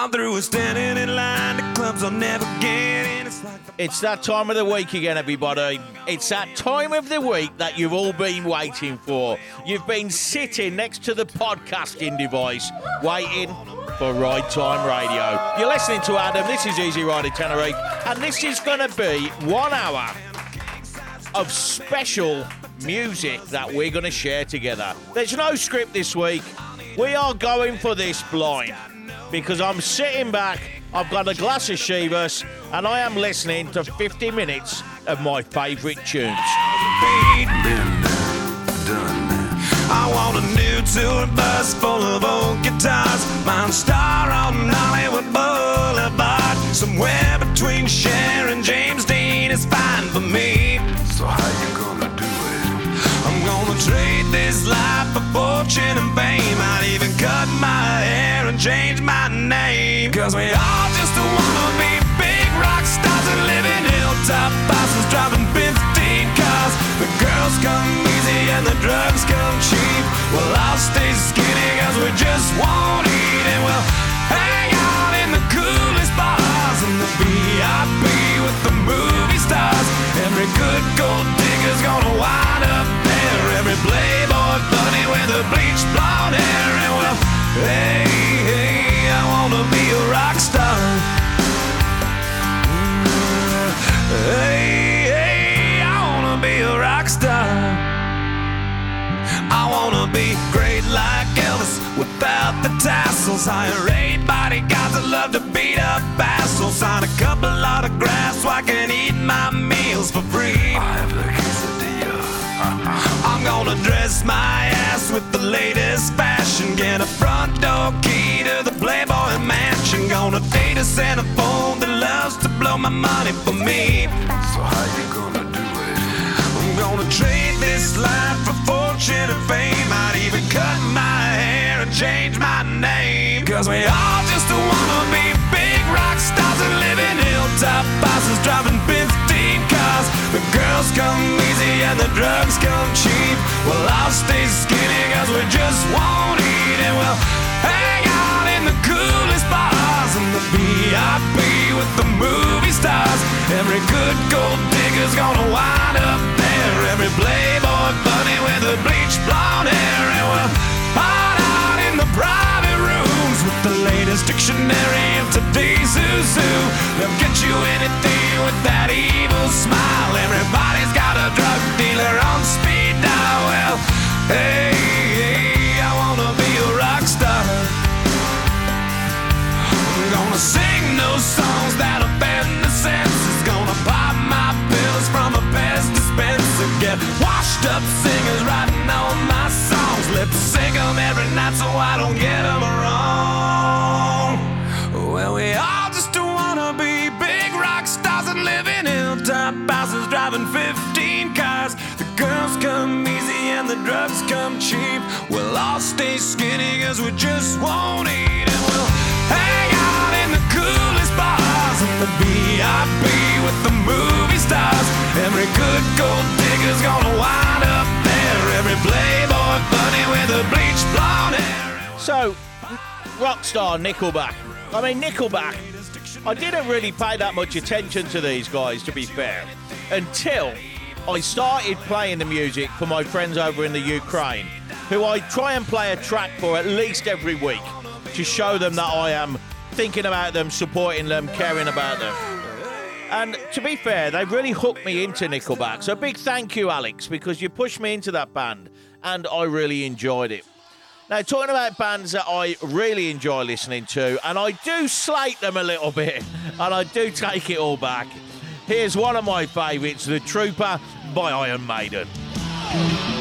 I'm through standing in line to clubs I'll never get in. It's like It's that time of the week again, everybody. It's that time of the week that you've all been waiting for. You've been sitting next to the podcasting device, waiting for Ride Time Radio. You're listening to Adam. This is Easy Rider Tenerife, and this is going to be one hour of special music that we're going to share together. There's no script this week. We are going for this blind because I'm sitting back, I've got a glass of Chivas, and I am listening to 50 minutes of my favourite tunes. I want a new tour bus full of old guitars. Mine star on Hollywood Boulevard. Somewhere between Cher and James Dean is fine for me. So how you gonna do it? I'm gonna trade this life for fortune and fame. I'd even cut my hair and change my name. Cause we all just wanna be big rock stars and live in hilltop houses driving 15 cars. The girls come easy and the drugs come cheap. Well, I'll stay skinny cause we just won't eat and we'll hang out in the coolest bars in the VIP with the movie stars. Every good gold digger's gonna wind up there. Every playboy bunny with a bleached blonde hair. And well, hey, tassels. Hire eight bodyguards that love to beat up assholes. Sign a couple of autographs so I can eat my meals for free. I have the quesadilla. Uh, uh-huh. I'm gonna dress my ass with the latest fashion. Get a front door key to the Playboy mansion. Gonna date a Santa phone that loves to blow my money for me. So how you gonna do it? I'm gonna trade this life for fortune and fame. I'd even cut my hair and change my name. Cause we all just wanna be big rock stars and live in hilltop houses driving 15 cars. The girls come easy and the drugs come cheap. Well, I'll stay skinny cause we just won't eat and we'll hang out in the coolest bars in the VIP with the movie stars. Every good gold digger's gonna wind up there. Every playboy bunny with a bleached blonde hair. And we'll hide out in the private with the latest dictionary of today's who. They'll get you anything with that evil smile. Everybody's got a drug dealer on speed dial. Well, hey, hey, I wanna be a rock star. I'm gonna sing those songs that offend the senses. Gonna pop my pills from a Pez dispenser. Get washed up singers writing all my songs. Lip sync every night so I don't get 'em come cheap. We'll all stay skinny cause we just won't eat and we'll hang out in the coolest bars the VIP with the movie stars. Every good gold digger's gonna wind up there. Every playboy bunny with a bleached blonde hair. So, Rockstar Nickelback. I mean, Nickelback. I didn't really pay that much attention to these guys, to be fair, until I started playing the music for my friends over in the Ukraine, who I try and play a track for at least every week to show them that I am thinking about them, supporting them, caring about them. And to be fair, they really hooked me into Nickelback. So big thank you, Alex, because you pushed me into that band, and I really enjoyed it. Now, talking about bands that I really enjoy listening to, and I do slate them a little bit, and I do take it all back. Here's one of my favourites, The Trooper by Iron Maiden.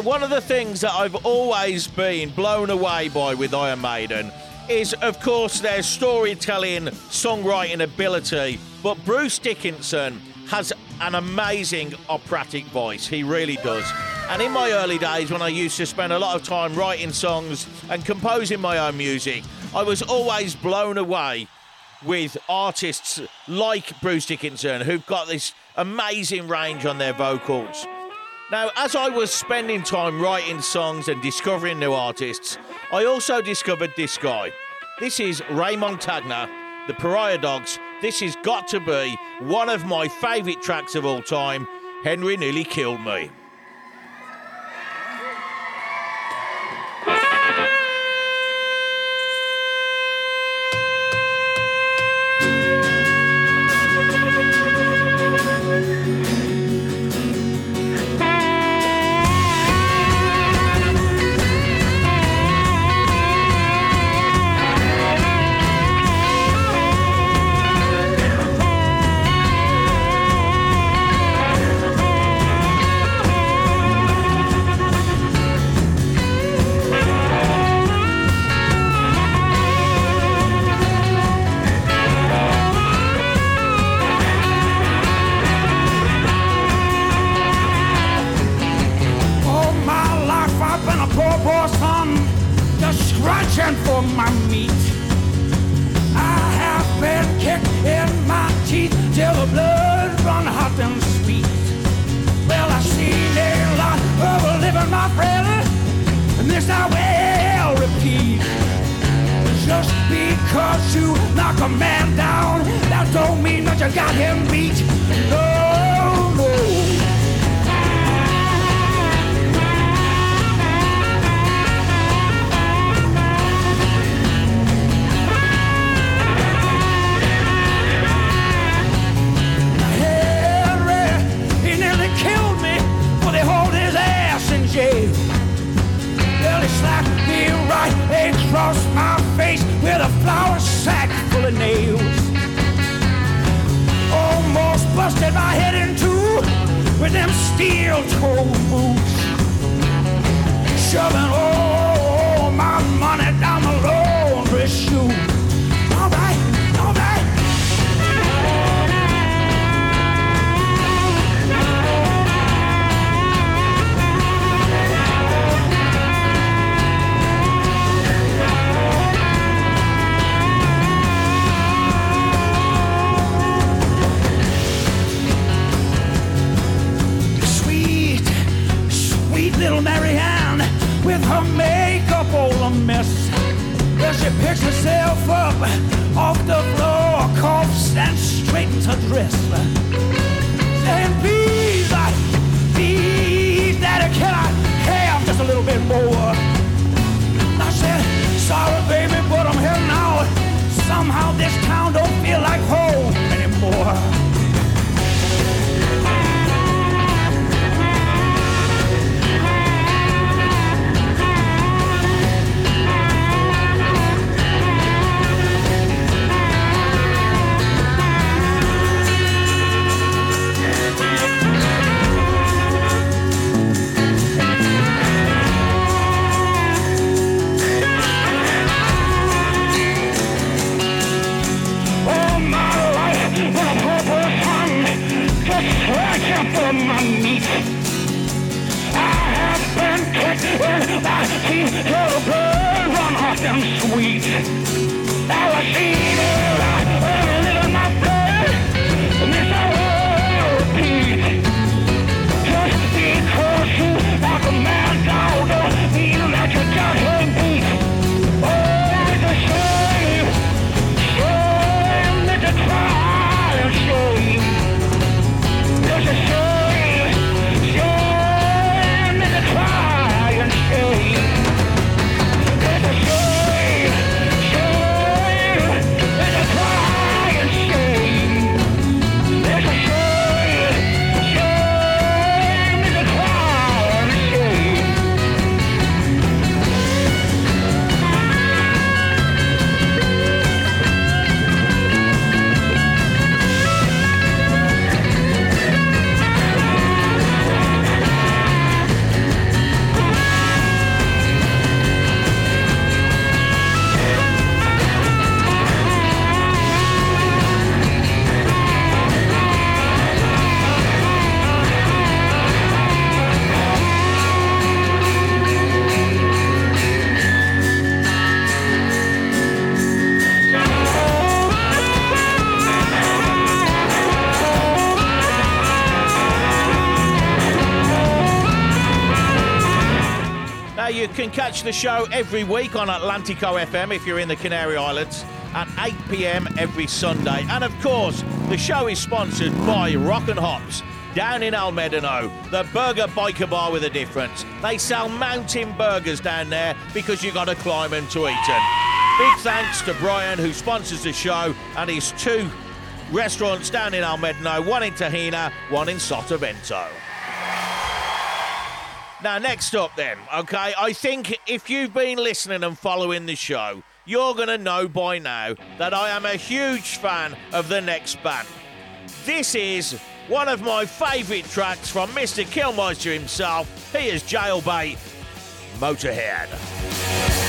One of the things that I've always been blown away by with Iron Maiden is, of course, their storytelling, songwriting ability. But Bruce Dickinson has an amazing operatic voice. He really does. And in my early days, when I used to spend a lot of time writing songs and composing my own music, I was always blown away with artists like Bruce Dickinson who've got this amazing range on their vocals. Now, as I was spending time writing songs and discovering new artists, I also discovered this guy. This is Ray LaMontagne, the Pariah Dogs. This has got to be one of my favourite tracks of all time. Henry nearly killed me. Just scratching for my meat. I have been kicked in my teeth till the blood run hot and sweet. Well, I seen a lot of living, my friend, and this I will repeat. Just because you knock a man down, that don't mean that you got him beat. Oh, no, no. Right across my face with a flour sack full of nails. Almost busted my head in two with them steel toe boots. Shoving all my money down with her makeup all a mess. Well, she picks herself up off the floor, coughs and straightens her dress. I, please, Daddy, can I have just a little bit more? I said, sorry, baby, but I'm here now. Somehow this town don't feel like home till the run hot and sweet. Show every week on Atlantico FM if you're in the Canary Islands at 8 pm every Sunday. And of course, the show is sponsored by Rock and Hops down in El Medano, the burger biker bar with a difference. They sell mountain burgers down there because you got to climb them to eat them. Big thanks to Brian who sponsors the show and his two restaurants down in El Medano, one in Tahina, one in Sotavento. Now, next up, then, okay, I think if you've been listening and following the show, you're going to know by now that I am a huge fan of the next band. This is one of my favourite tracks from Mr. Kilmister himself. He is Jailbait Motorhead.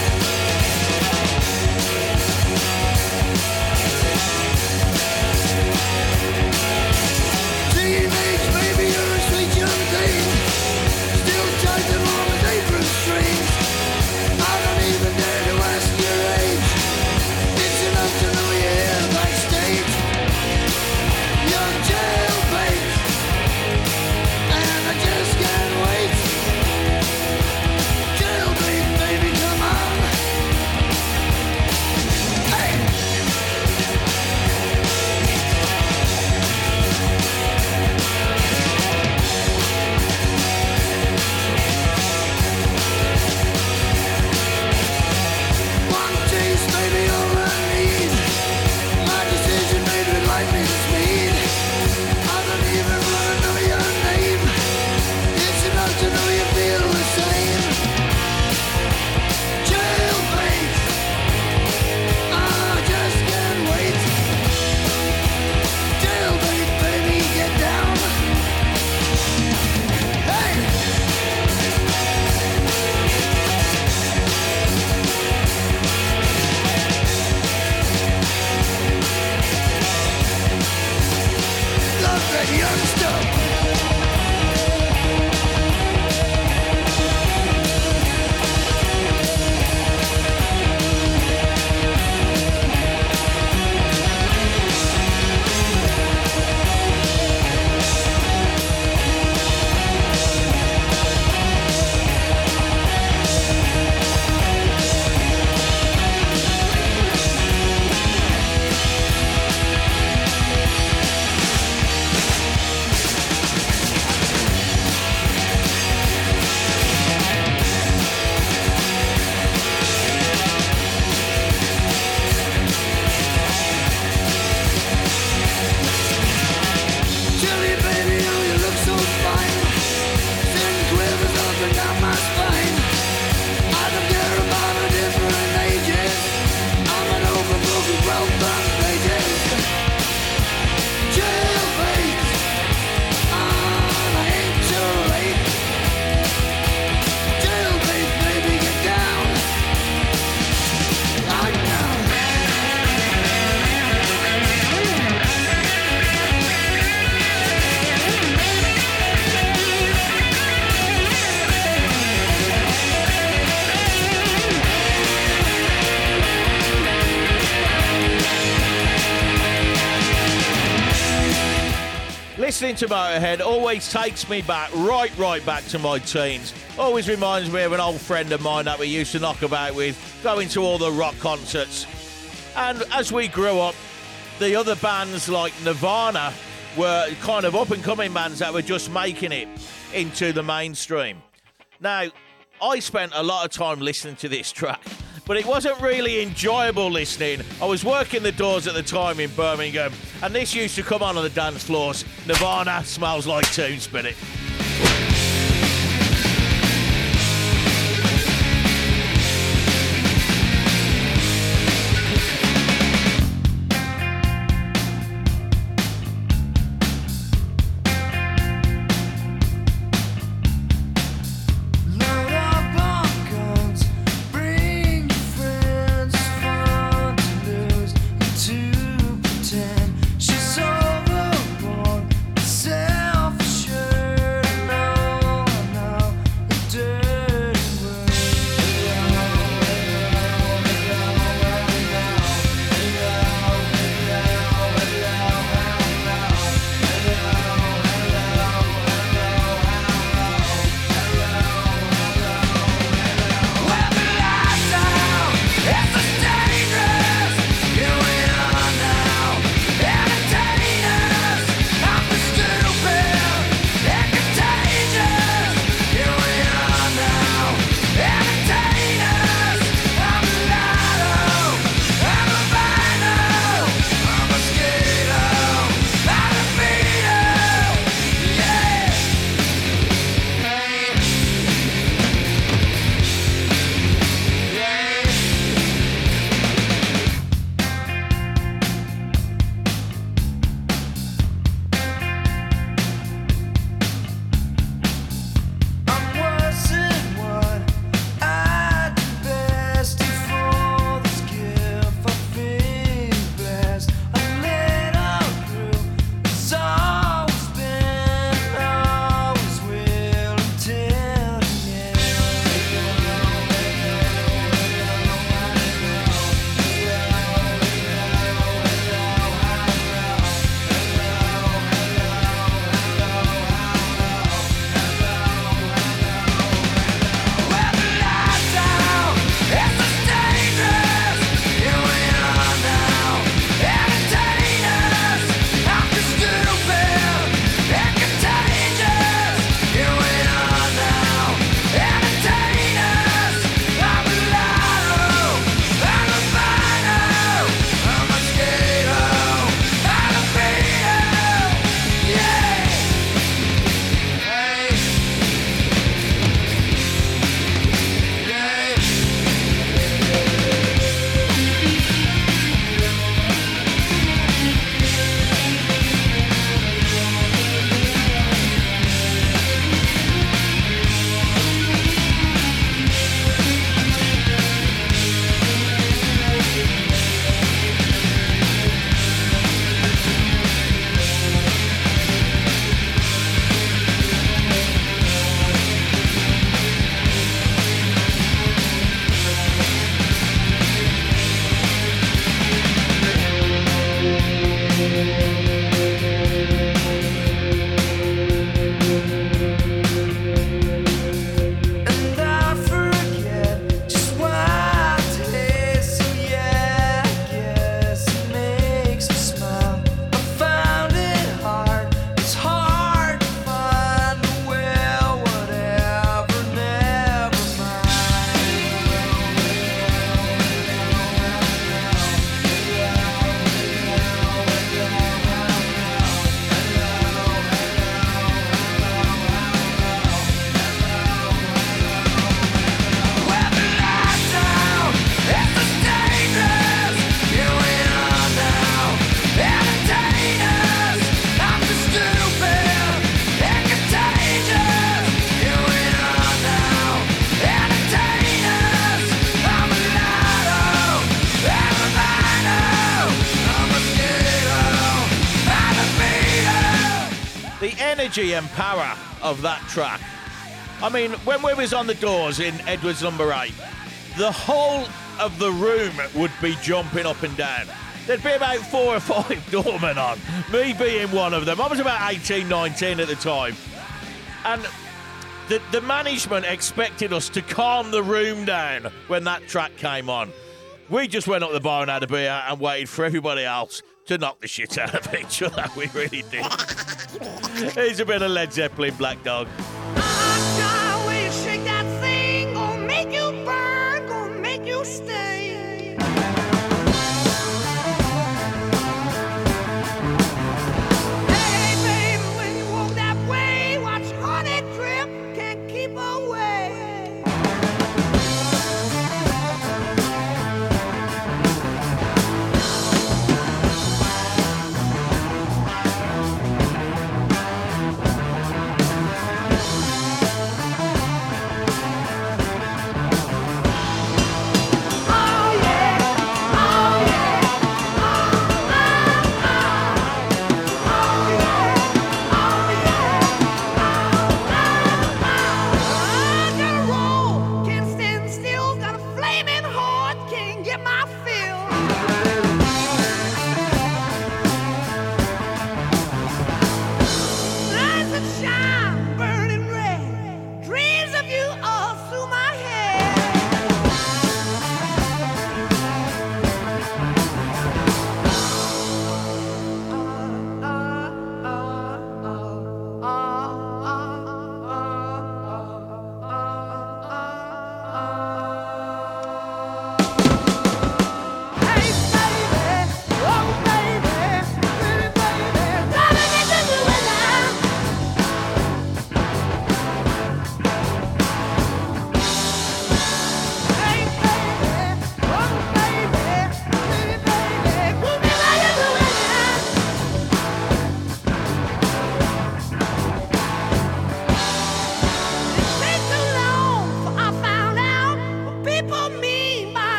Listening to Motorhead always takes me back, right, right back to my teens. Always reminds me of an old friend of mine that we used to knock about with, going to all the rock concerts. And as we grew up, the other bands like Nirvana were kind of up and coming bands that were just making it into the mainstream. Now, I spent a lot of time listening to this track, but it wasn't really enjoyable listening. I was working the doors at the time in Birmingham, and this used to come on on the dance floors. Nirvana smells like Teen Spirit. Energy and power of that track. I mean, when we was on the doors in Edwards number eight, the whole of the room would be jumping up and down. There'd be about four or five doormen on, me being one of them. I was about 18, 19 at the time. And the, the management expected us to calm the room down when that track came on. We just went up the bar and had a beer and waited for everybody else to knock the shit out of each other. We really did. Here's a bit of Led Zeppelin, Black Dog.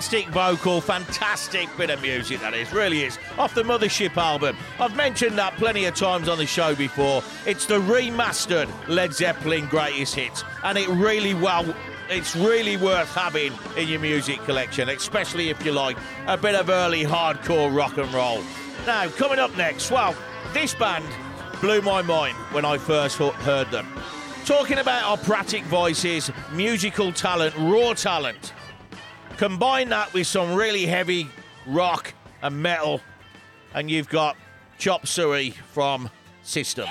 Fantastic vocal, fantastic bit of music that is, really is. Off the Mothership album. I've mentioned that plenty of times on the show before. It's the remastered Led Zeppelin greatest hits, and it really well it's really worth having in your music collection, especially if you like a bit of early hardcore rock and roll. Now, coming up next, well, this band blew my mind when I first heard them. Talking about operatic voices, musical talent, raw talent. Combine that with some really heavy rock and metal, and you've got Chop Suey from System.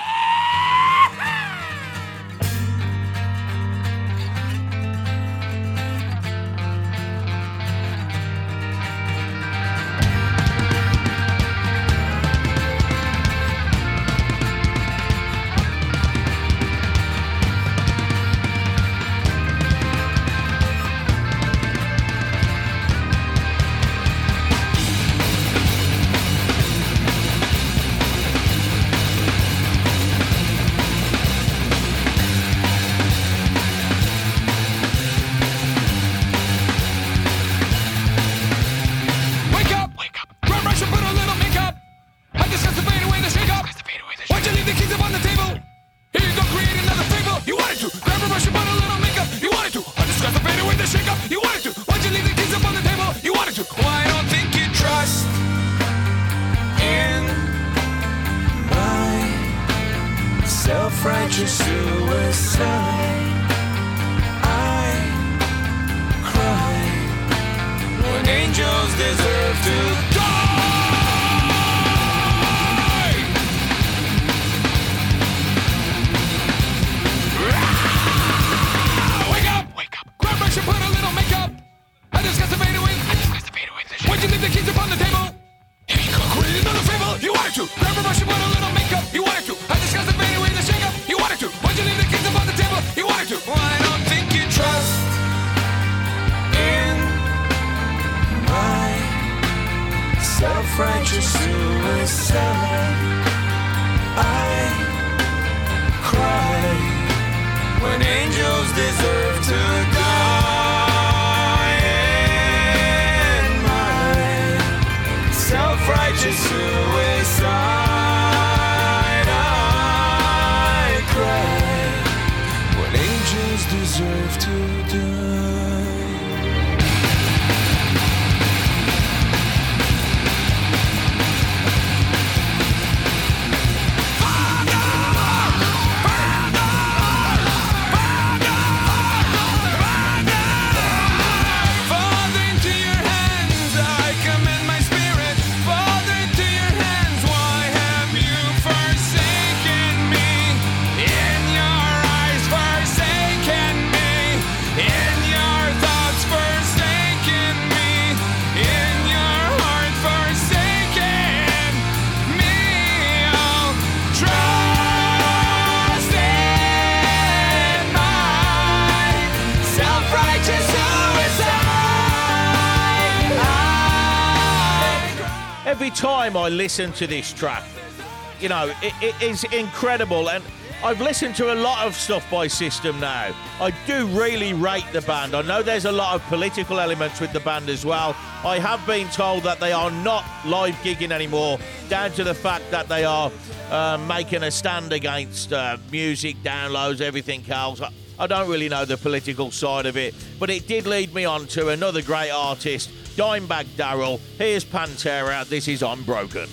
Every time I listen to this track, you know, it, it is incredible. And I've listened to a lot of stuff by System now. I do really rate the band. I know there's a lot of political elements with the band as well. I have been told that they are not live gigging anymore, down to the fact that they are uh, making a stand against uh, music downloads, everything else. I- I don't really know the political side of it, but it did lead me on to another great artist, Dimebag Darrell. Here's Pantera. This is Unbroken.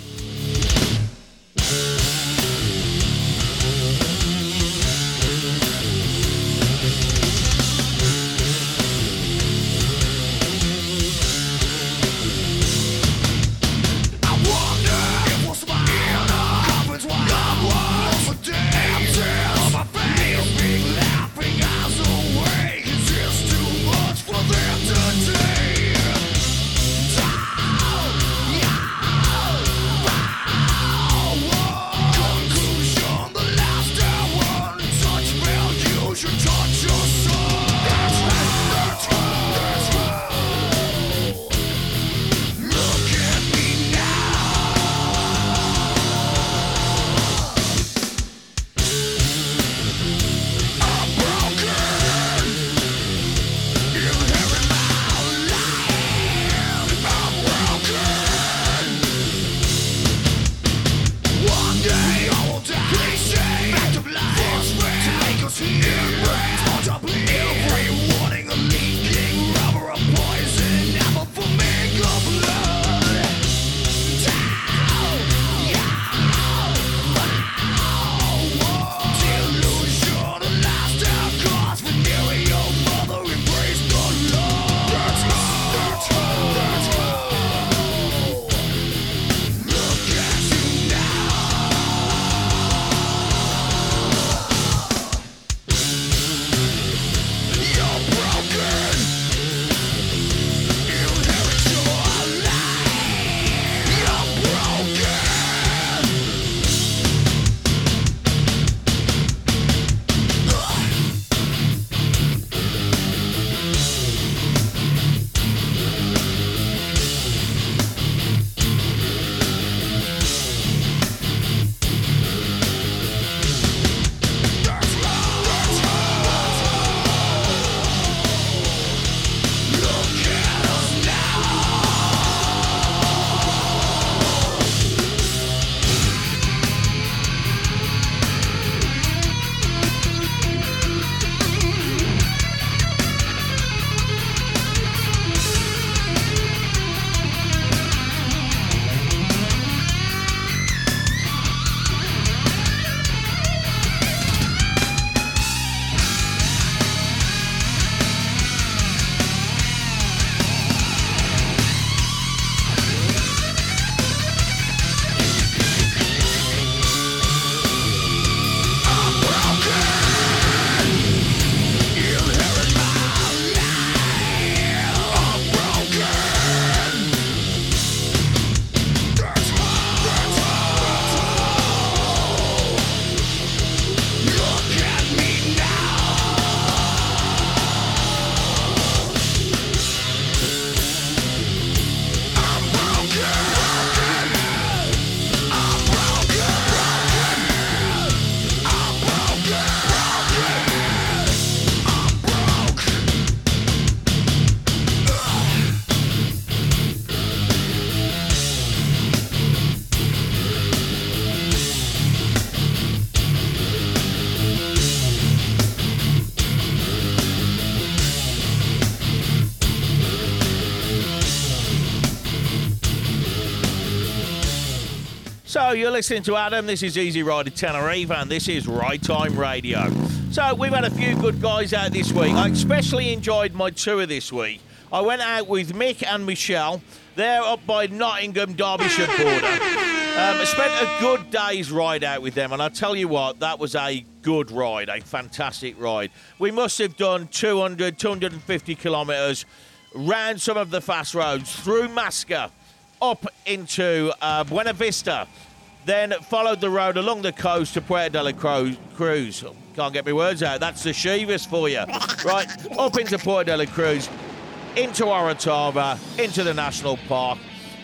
You're listening to Adam. This is Easy Rider Tenerife, and this is Ride Time Radio. So we've had a few good guys out this week. I especially enjoyed my tour this week. I went out with Mick and Michelle. They're up by Nottingham, Derbyshire border. Um, I spent a good day's ride out with them, and I tell you what, that was a good ride, a fantastic ride. We must have done 200, 250 kilometres round some of the fast roads through Masca up into uh, Buena Vista, then followed the road along the coast to Puerto de la Cruz. Can't get my words out. That's the Chivas for you. right, up into Puerto de la Cruz, into Orotava, into the national park.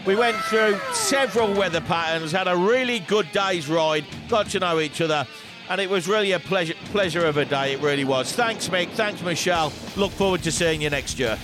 We went through several weather patterns, had a really good day's ride, got to know each other, and it was really a pleasure, pleasure of a day. It really was. Thanks, Mick. Thanks, Michelle. Look forward to seeing you next year.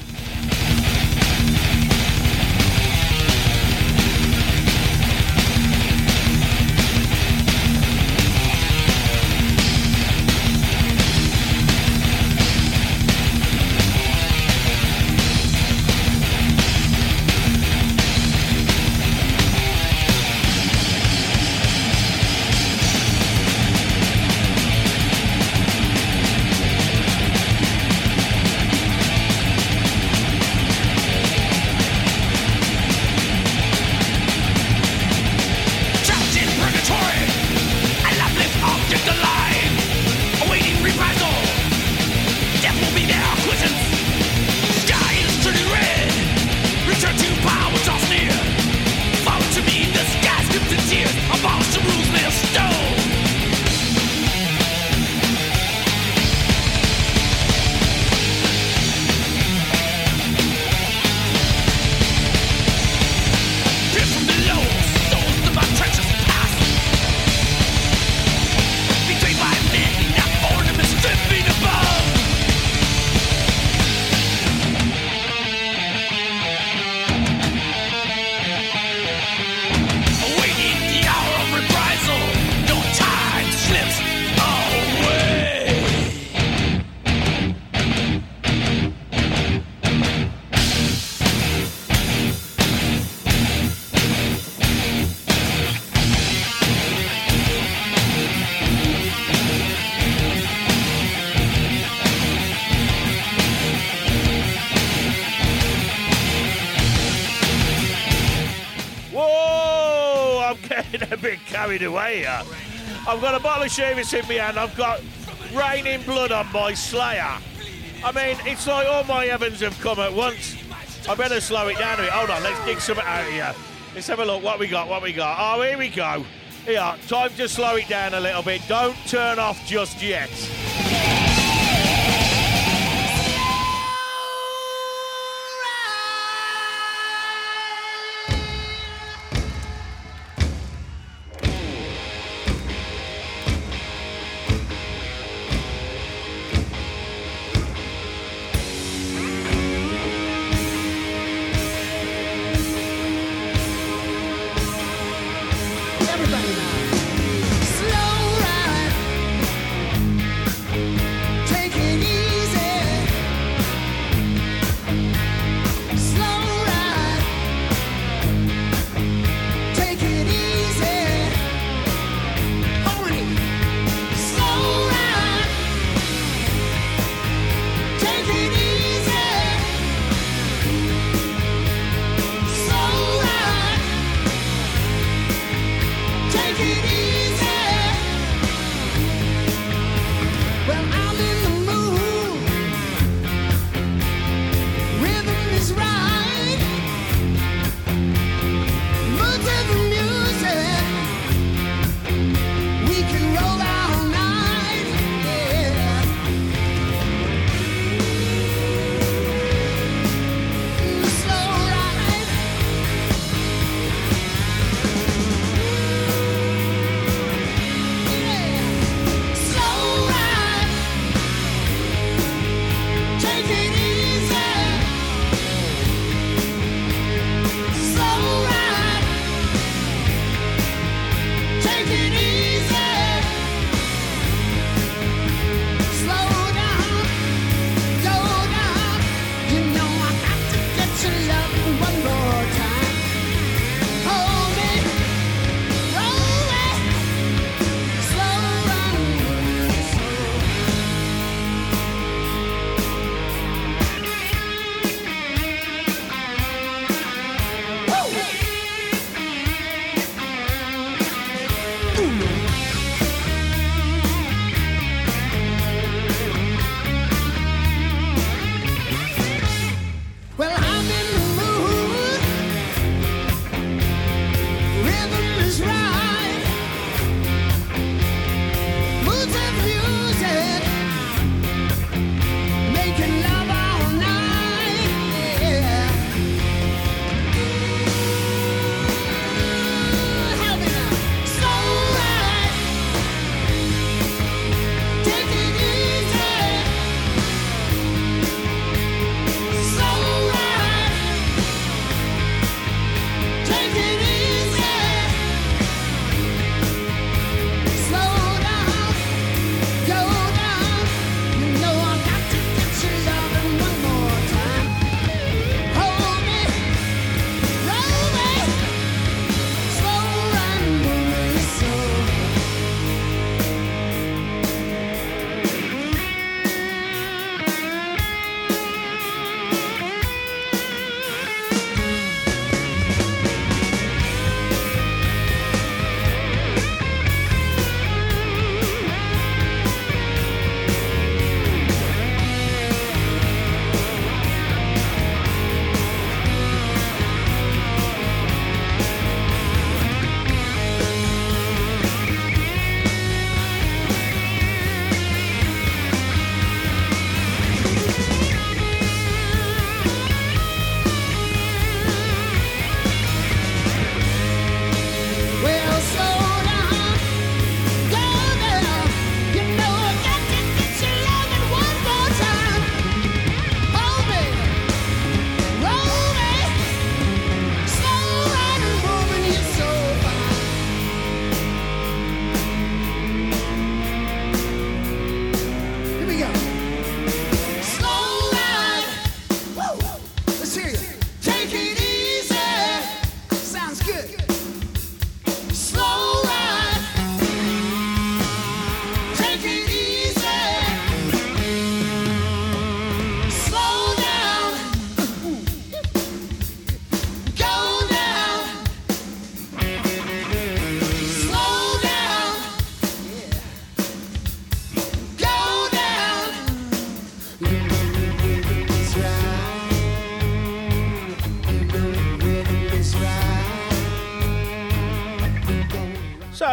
I've got a bottle of Chivas in my hand. I've got raining blood on my Slayer. I mean, it's like all my Evans have come at once. I better slow it down a bit. Hold on, let's dig some out here. Let's have a look. What we got? What we got? Oh, here we go. Here, time to slow it down a little bit. Don't turn off just yet.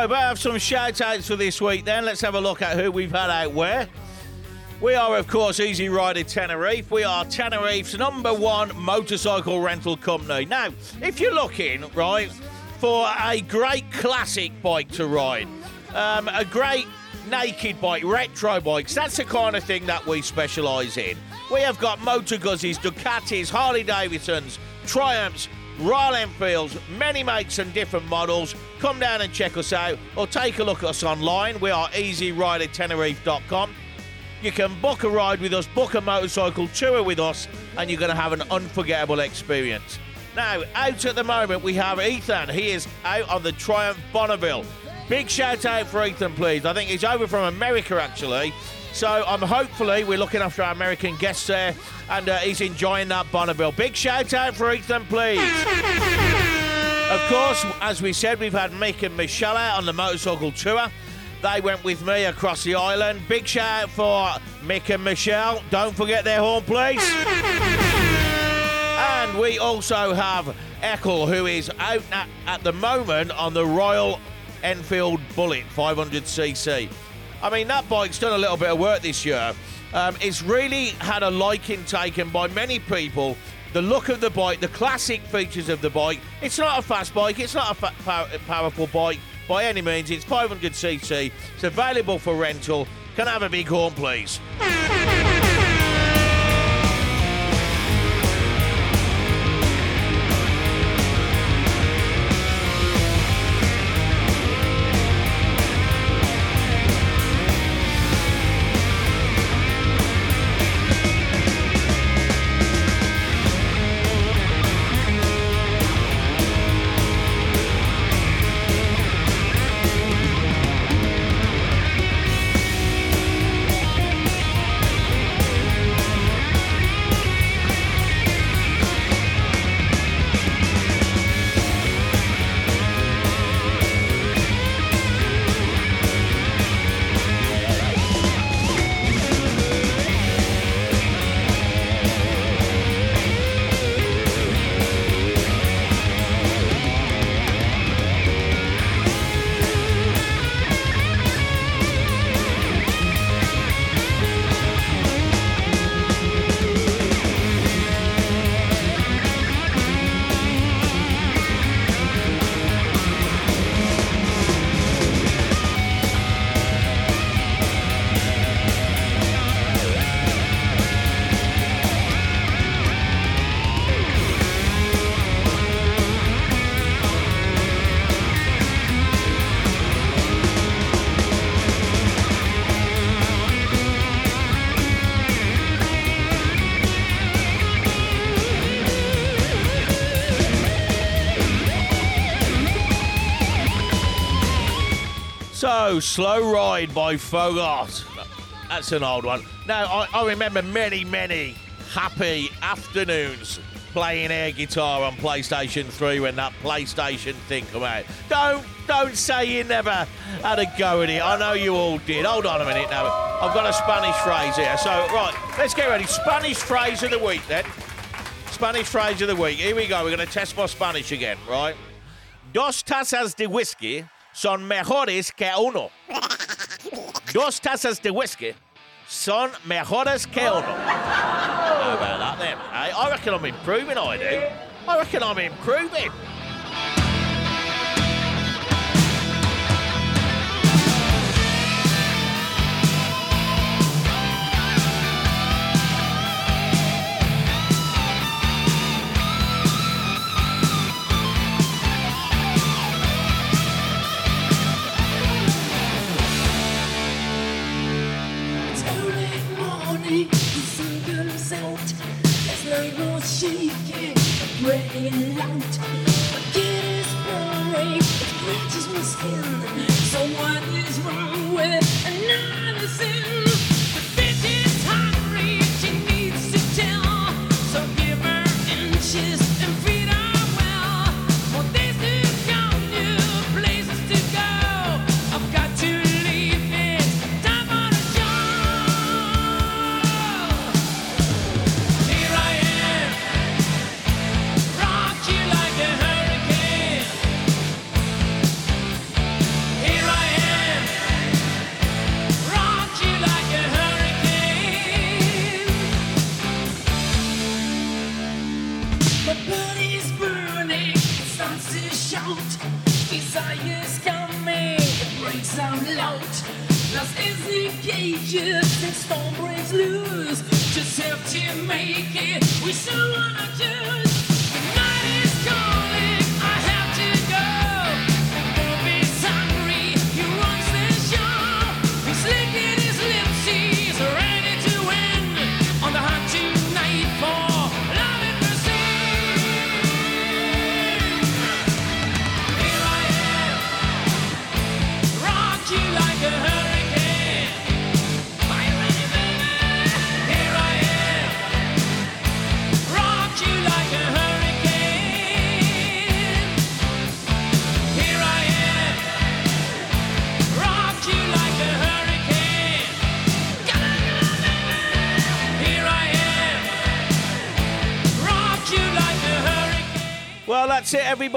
So, have some shout outs for this week then. Let's have a look at who we've had out where. We are, of course, Easy Rider Tenerife. We are Tenerife's number one motorcycle rental company. Now, if you're looking, right, for a great classic bike to ride, um, a great naked bike, retro bikes, that's the kind of thing that we specialise in. We have got Motor Guzzis, Ducatis, Harley Davidsons, Triumphs, Royal Enfields, many makes and different models. Come down and check us out or take a look at us online. We are easyridertenerife.com. You can book a ride with us, book a motorcycle tour with us, and you're going to have an unforgettable experience. Now, out at the moment, we have Ethan. He is out on the Triumph Bonneville. Big shout out for Ethan, please. I think he's over from America, actually. So I'm hopefully we're looking after our American guests there, and uh, he's enjoying that Bonneville. Big shout out for Ethan, please. Of course, as we said, we've had Mick and Michelle out on the motorcycle tour. They went with me across the island. Big shout out for Mick and Michelle. Don't forget their horn, please. And we also have Eckel, who is out at, at the moment on the Royal Enfield Bullet 500cc. I mean, that bike's done a little bit of work this year. Um, it's really had a liking taken by many people. The look of the bike, the classic features of the bike. It's not a fast bike, it's not a fa- pow- powerful bike by any means. It's 500cc, it's available for rental. Can I have a big horn, please? Slow Ride by Foghat. That's an old one. Now, I, I remember many, many happy afternoons playing air guitar on PlayStation 3 when that PlayStation thing came out. Don't don't say you never had a go at it. I know you all did. Hold on a minute now. I've got a Spanish phrase here. So, right, let's get ready. Spanish phrase of the week then. Spanish phrase of the week. Here we go. We're going to test my Spanish again, right? Dos tazas de whiskey son mejores que uno. Dos tazas de whiskey son mejores que uno. How about that then? I reckon I'm improving, I do. I reckon I'm improving. Out.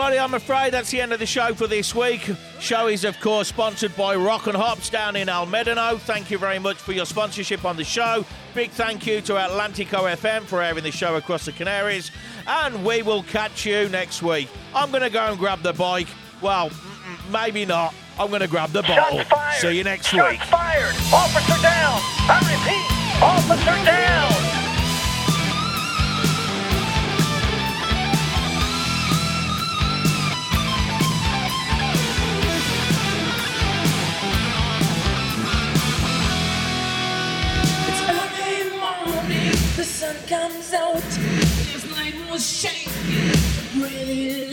Everybody. I'm afraid that's the end of the show for this week. Show is, of course, sponsored by Rock and Hops down in El Médano. Thank you very much for your sponsorship on the show. Big thank you to Atlantico FM for airing the show across the Canaries. And we will catch you next week. I'm going to go and grab the bike. Well, maybe not. I'm going to grab the bottle. See you next Shots week. fired! Officer down! I repeat, officer down! Morning,